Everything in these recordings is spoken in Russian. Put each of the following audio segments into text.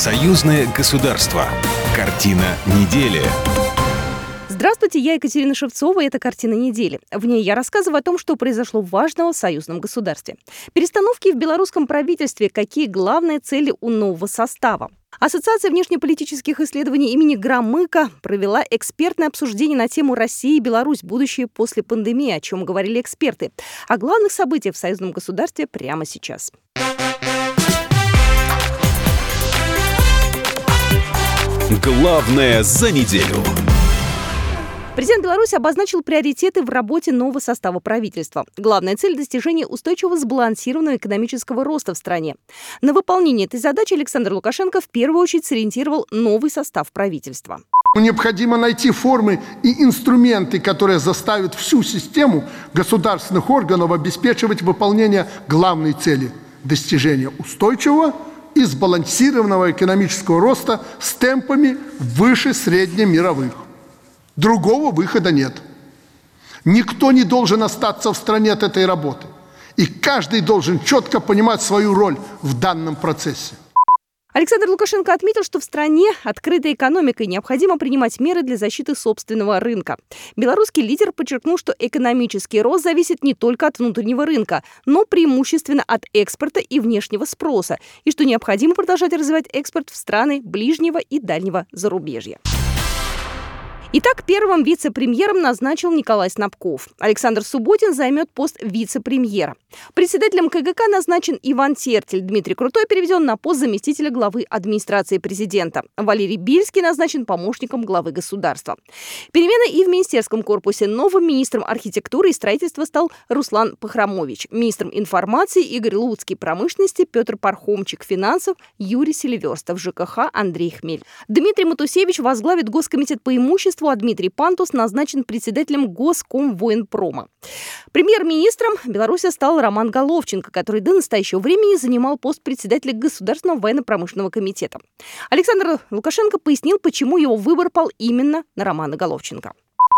Союзное государство. Картина недели. Здравствуйте, я Екатерина Шевцова, и это «Картина недели». В ней я рассказываю о том, что произошло важного в союзном государстве. Перестановки в белорусском правительстве, какие главные цели у нового состава. Ассоциация внешнеполитических исследований имени Громыка провела экспертное обсуждение на тему «Россия и Беларусь. Будущее после пандемии», о чем говорили эксперты. О главных событиях в союзном государстве прямо сейчас. Главное за неделю. Президент Беларуси обозначил приоритеты в работе нового состава правительства. Главная цель – достижение устойчивого сбалансированного экономического роста в стране. На выполнение этой задачи Александр Лукашенко в первую очередь сориентировал новый состав правительства. Необходимо найти формы и инструменты, которые заставят всю систему государственных органов обеспечивать выполнение главной цели – достижения устойчивого и сбалансированного экономического роста с темпами выше среднемировых. Другого выхода нет. Никто не должен остаться в стране от этой работы. И каждый должен четко понимать свою роль в данном процессе. Александр Лукашенко отметил, что в стране открытой экономикой необходимо принимать меры для защиты собственного рынка. Белорусский лидер подчеркнул, что экономический рост зависит не только от внутреннего рынка, но преимущественно от экспорта и внешнего спроса, и что необходимо продолжать развивать экспорт в страны ближнего и дальнего зарубежья. Итак, первым вице-премьером назначил Николай Снабков. Александр Субботин займет пост вице-премьера. Председателем КГК назначен Иван Тертель. Дмитрий Крутой переведен на пост заместителя главы администрации президента. Валерий Бильский назначен помощником главы государства. Перемены и в министерском корпусе. Новым министром архитектуры и строительства стал Руслан Пахрамович. Министром информации Игорь Луцкий, промышленности Петр Пархомчик, финансов Юрий Селиверстов, ЖКХ Андрей Хмель. Дмитрий Матусевич возглавит Госкомитет по имуществу а Дмитрий Пантус назначен председателем Госкомвоенпрома. Премьер-министром Беларуси стал Роман Головченко, который до настоящего времени занимал пост председателя Государственного военно-промышленного комитета. Александр Лукашенко пояснил, почему его выбор пал именно на Романа Головченко.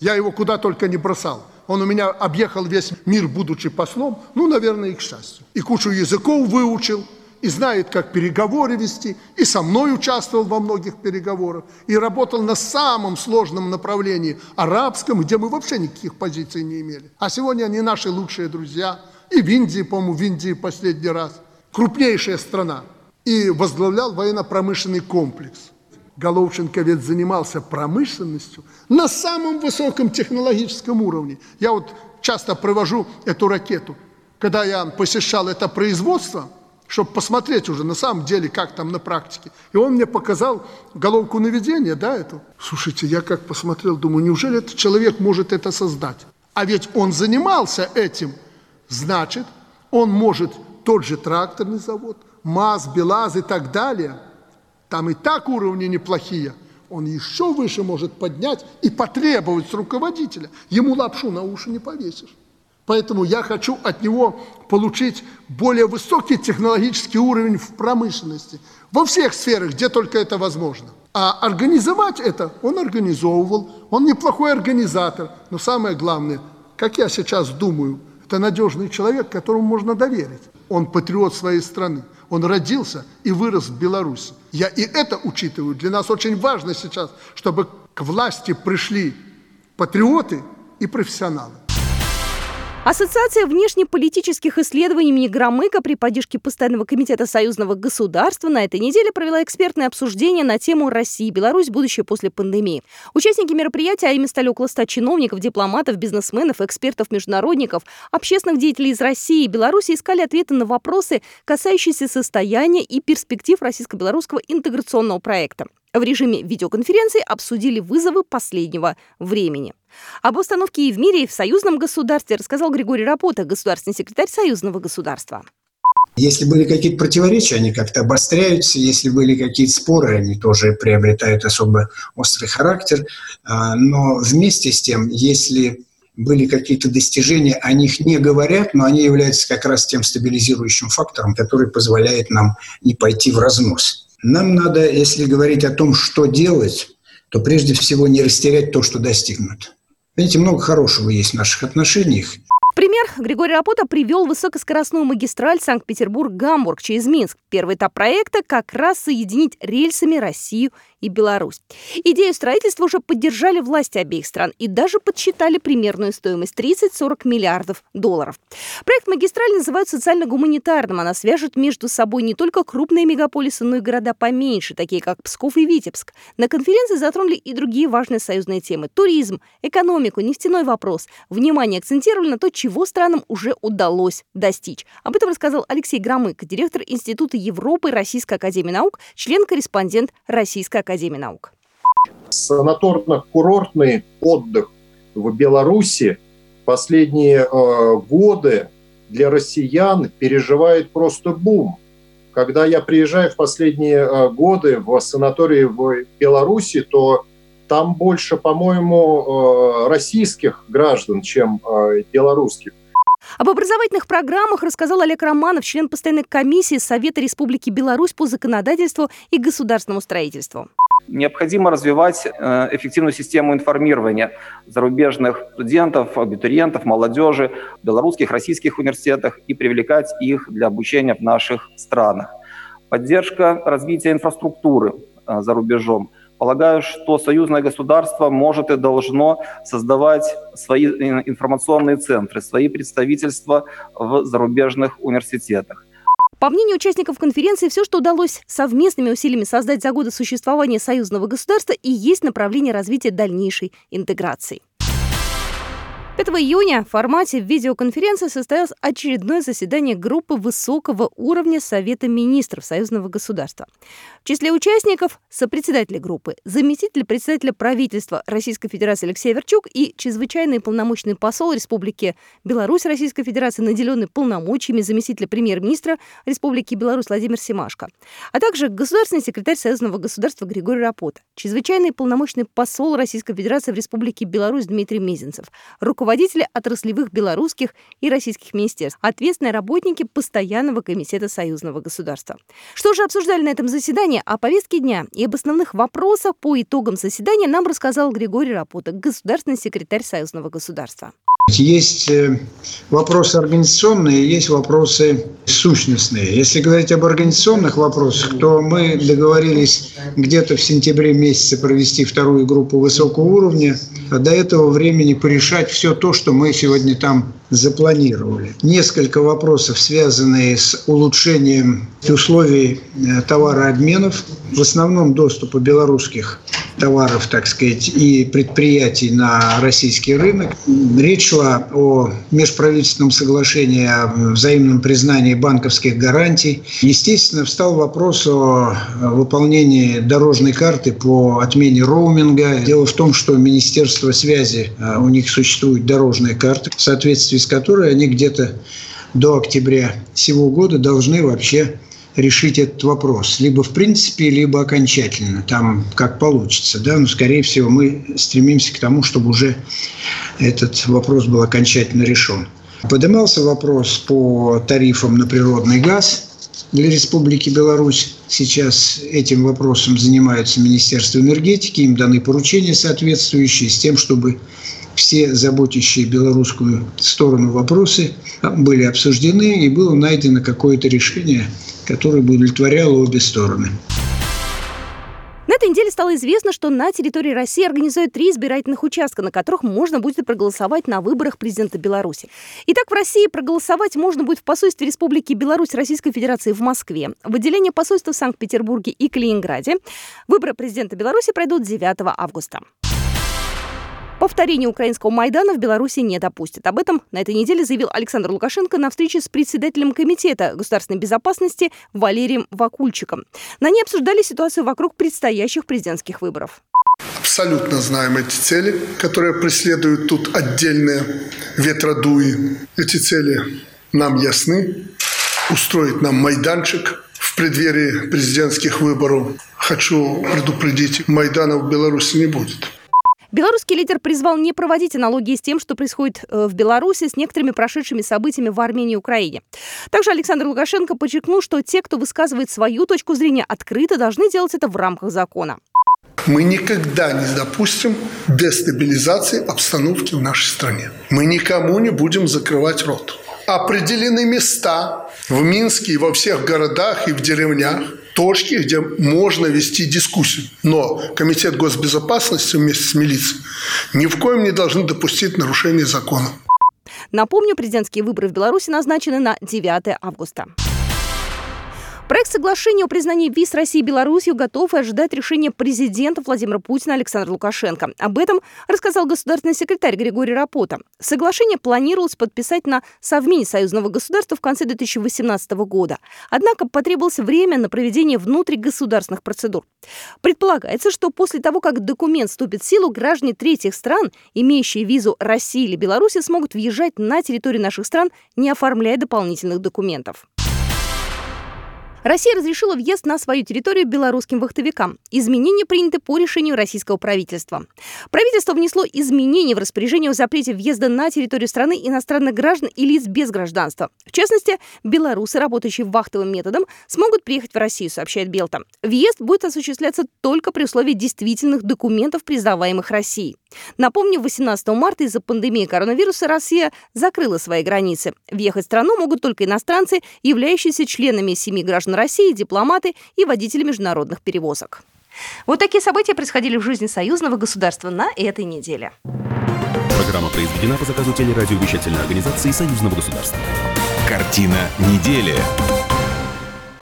Я его куда только не бросал. Он у меня объехал весь мир, будучи послом, ну, наверное, и к счастью. И кучу языков выучил, и знает, как переговоры вести, и со мной участвовал во многих переговорах, и работал на самом сложном направлении арабском, где мы вообще никаких позиций не имели. А сегодня они наши лучшие друзья, и в Индии, по-моему, в Индии последний раз, крупнейшая страна, и возглавлял военно-промышленный комплекс. Головченко ведь занимался промышленностью на самом высоком технологическом уровне. Я вот часто провожу эту ракету. Когда я посещал это производство – чтобы посмотреть уже на самом деле, как там на практике. И он мне показал головку наведения, да, эту. Слушайте, я как посмотрел, думаю, неужели этот человек может это создать? А ведь он занимался этим. Значит, он может тот же тракторный завод, МАЗ, БелАЗ и так далее. Там и так уровни неплохие. Он еще выше может поднять и потребовать с руководителя. Ему лапшу на уши не повесишь. Поэтому я хочу от него получить более высокий технологический уровень в промышленности, во всех сферах, где только это возможно. А организовать это он организовывал, он неплохой организатор, но самое главное, как я сейчас думаю, это надежный человек, которому можно доверить. Он патриот своей страны. Он родился и вырос в Беларуси. Я и это учитываю. Для нас очень важно сейчас, чтобы к власти пришли патриоты и профессионалы. Ассоциация внешнеполитических исследований имени Громыка при поддержке Постоянного комитета союзного государства на этой неделе провела экспертное обсуждение на тему «Россия и Беларусь. Будущее после пандемии». Участники мероприятия, а ими стали около 100 чиновников, дипломатов, бизнесменов, экспертов, международников, общественных деятелей из России и Беларуси искали ответы на вопросы, касающиеся состояния и перспектив российско-белорусского интеграционного проекта. В режиме видеоконференции обсудили вызовы последнего времени. Об установке и в мире, и в союзном государстве рассказал Григорий Рапота, государственный секретарь союзного государства. Если были какие-то противоречия, они как-то обостряются. Если были какие-то споры, они тоже приобретают особо острый характер. А, но вместе с тем, если были какие-то достижения, о них не говорят, но они являются как раз тем стабилизирующим фактором, который позволяет нам не пойти в разнос. Нам надо, если говорить о том, что делать, то прежде всего не растерять то, что достигнуто. Знаете, много хорошего есть в наших отношениях. Пример, Григорий Рапота привел высокоскоростную магистраль Санкт-Петербург-Гамбург через Минск. Первый этап проекта как раз соединить рельсами Россию и Беларусь. Идею строительства уже поддержали власти обеих стран и даже подсчитали примерную стоимость 30-40 миллиардов долларов. Проект магистрали называют социально-гуманитарным. Она свяжет между собой не только крупные мегаполисы, но и города поменьше, такие как Псков и Витебск. На конференции затронули и другие важные союзные темы – туризм, экономику, нефтяной вопрос. Внимание акцентировали на то, чего странам уже удалось достичь. Об этом рассказал Алексей Громык, директор Института Европы Российской Академии Наук, член-корреспондент Российской Академии Наук. Санаторно-курортный отдых в Беларуси последние э, годы для россиян переживает просто бум. Когда я приезжаю в последние э, годы в санатории в Беларуси, то там больше, по-моему, э, российских граждан, чем э, белорусских. Об образовательных программах рассказал Олег Романов, член постоянной комиссии Совета Республики Беларусь по законодательству и государственному строительству. Необходимо развивать э, эффективную систему информирования зарубежных студентов, абитуриентов, молодежи в белорусских, российских университетах и привлекать их для обучения в наших странах. Поддержка развития инфраструктуры за рубежом – Полагаю, что союзное государство может и должно создавать свои информационные центры, свои представительства в зарубежных университетах. По мнению участников конференции, все, что удалось совместными усилиями создать за годы существования союзного государства, и есть направление развития дальнейшей интеграции. 5 июня в формате видеоконференции состоялось очередное заседание группы высокого уровня Совета министров Союзного государства. В числе участников – сопредседатели группы, заместитель председателя правительства Российской Федерации Алексей Верчук и чрезвычайный полномочный посол Республики Беларусь Российской Федерации, наделенный полномочиями заместителя премьер-министра Республики Беларусь Владимир Семашко, а также государственный секретарь Союзного государства Григорий Рапота, чрезвычайный полномочный посол Российской Федерации в Республике Беларусь Дмитрий Мезенцев, руководитель руководители отраслевых белорусских и российских министерств, ответственные работники Постоянного комитета союзного государства. Что же обсуждали на этом заседании? О повестке дня и об основных вопросах по итогам заседания нам рассказал Григорий Рапота, государственный секретарь союзного государства. Есть э, вопросы организационные, есть вопросы сущностные. Если говорить об организационных вопросах, то мы договорились где-то в сентябре месяце провести вторую группу высокого уровня, до этого времени порешать все то, что мы сегодня там запланировали. Несколько вопросов, связанные с улучшением условий э, товарообменов, в основном доступа белорусских товаров, так сказать, и предприятий на российский рынок. Речь шла о межправительственном соглашении о взаимном признании банковских гарантий. Естественно, встал вопрос о выполнении дорожной карты по отмене роуминга. Дело в том, что Министерство связи, э, у них существует дорожная карта, в соответствии с которой они где-то до октября всего года должны вообще решить этот вопрос. Либо в принципе, либо окончательно. Там как получится. Да? Но, скорее всего, мы стремимся к тому, чтобы уже этот вопрос был окончательно решен. Поднимался вопрос по тарифам на природный газ для Республики Беларусь. Сейчас этим вопросом занимается Министерство энергетики. Им даны поручения соответствующие с тем, чтобы все заботящие белорусскую сторону вопросы были обсуждены и было найдено какое-то решение – которое бы удовлетворяло обе стороны. Стало известно, что на территории России организуют три избирательных участка, на которых можно будет проголосовать на выборах президента Беларуси. Итак, в России проголосовать можно будет в посольстве Республики Беларусь Российской Федерации в Москве, в отделении посольства в Санкт-Петербурге и Калининграде. Выборы президента Беларуси пройдут 9 августа. Повторения украинского Майдана в Беларуси не допустят. Об этом на этой неделе заявил Александр Лукашенко на встрече с председателем Комитета государственной безопасности Валерием Вакульчиком. На ней обсуждали ситуацию вокруг предстоящих президентских выборов. Абсолютно знаем эти цели, которые преследуют тут отдельные ветродуи. Эти цели нам ясны. Устроить нам майданчик в преддверии президентских выборов. Хочу предупредить, Майдана в Беларуси не будет. Белорусский лидер призвал не проводить аналогии с тем, что происходит э, в Беларуси с некоторыми прошедшими событиями в Армении и Украине. Также Александр Лукашенко подчеркнул, что те, кто высказывает свою точку зрения открыто, должны делать это в рамках закона. Мы никогда не допустим дестабилизации обстановки в нашей стране. Мы никому не будем закрывать рот. Определены места в Минске и во всех городах и в деревнях, точки, где можно вести дискуссию. Но Комитет госбезопасности вместе с милицией ни в коем не должны допустить нарушения закона. Напомню, президентские выборы в Беларуси назначены на 9 августа. Проект соглашения о признании виз России и Беларуси готов и ожидает решения президента Владимира Путина Александра Лукашенко. Об этом рассказал государственный секретарь Григорий Рапота. Соглашение планировалось подписать на Совмине союзного государства в конце 2018 года. Однако потребовалось время на проведение внутригосударственных процедур. Предполагается, что после того, как документ вступит в силу, граждане третьих стран, имеющие визу России или Беларуси, смогут въезжать на территорию наших стран, не оформляя дополнительных документов. Россия разрешила въезд на свою территорию белорусским вахтовикам. Изменения приняты по решению российского правительства. Правительство внесло изменения в распоряжение о запрете въезда на территорию страны иностранных граждан и лиц без гражданства. В частности, белорусы, работающие вахтовым методом, смогут приехать в Россию, сообщает Белта. Въезд будет осуществляться только при условии действительных документов, признаваемых Россией. Напомню, 18 марта из-за пандемии коронавируса Россия закрыла свои границы. Въехать в страну могут только иностранцы, являющиеся членами семьи граждан России, дипломаты и водители международных перевозок. Вот такие события происходили в жизни союзного государства на этой неделе. Программа произведена по заказу телерадиовещательной организации союзного государства. Картина недели.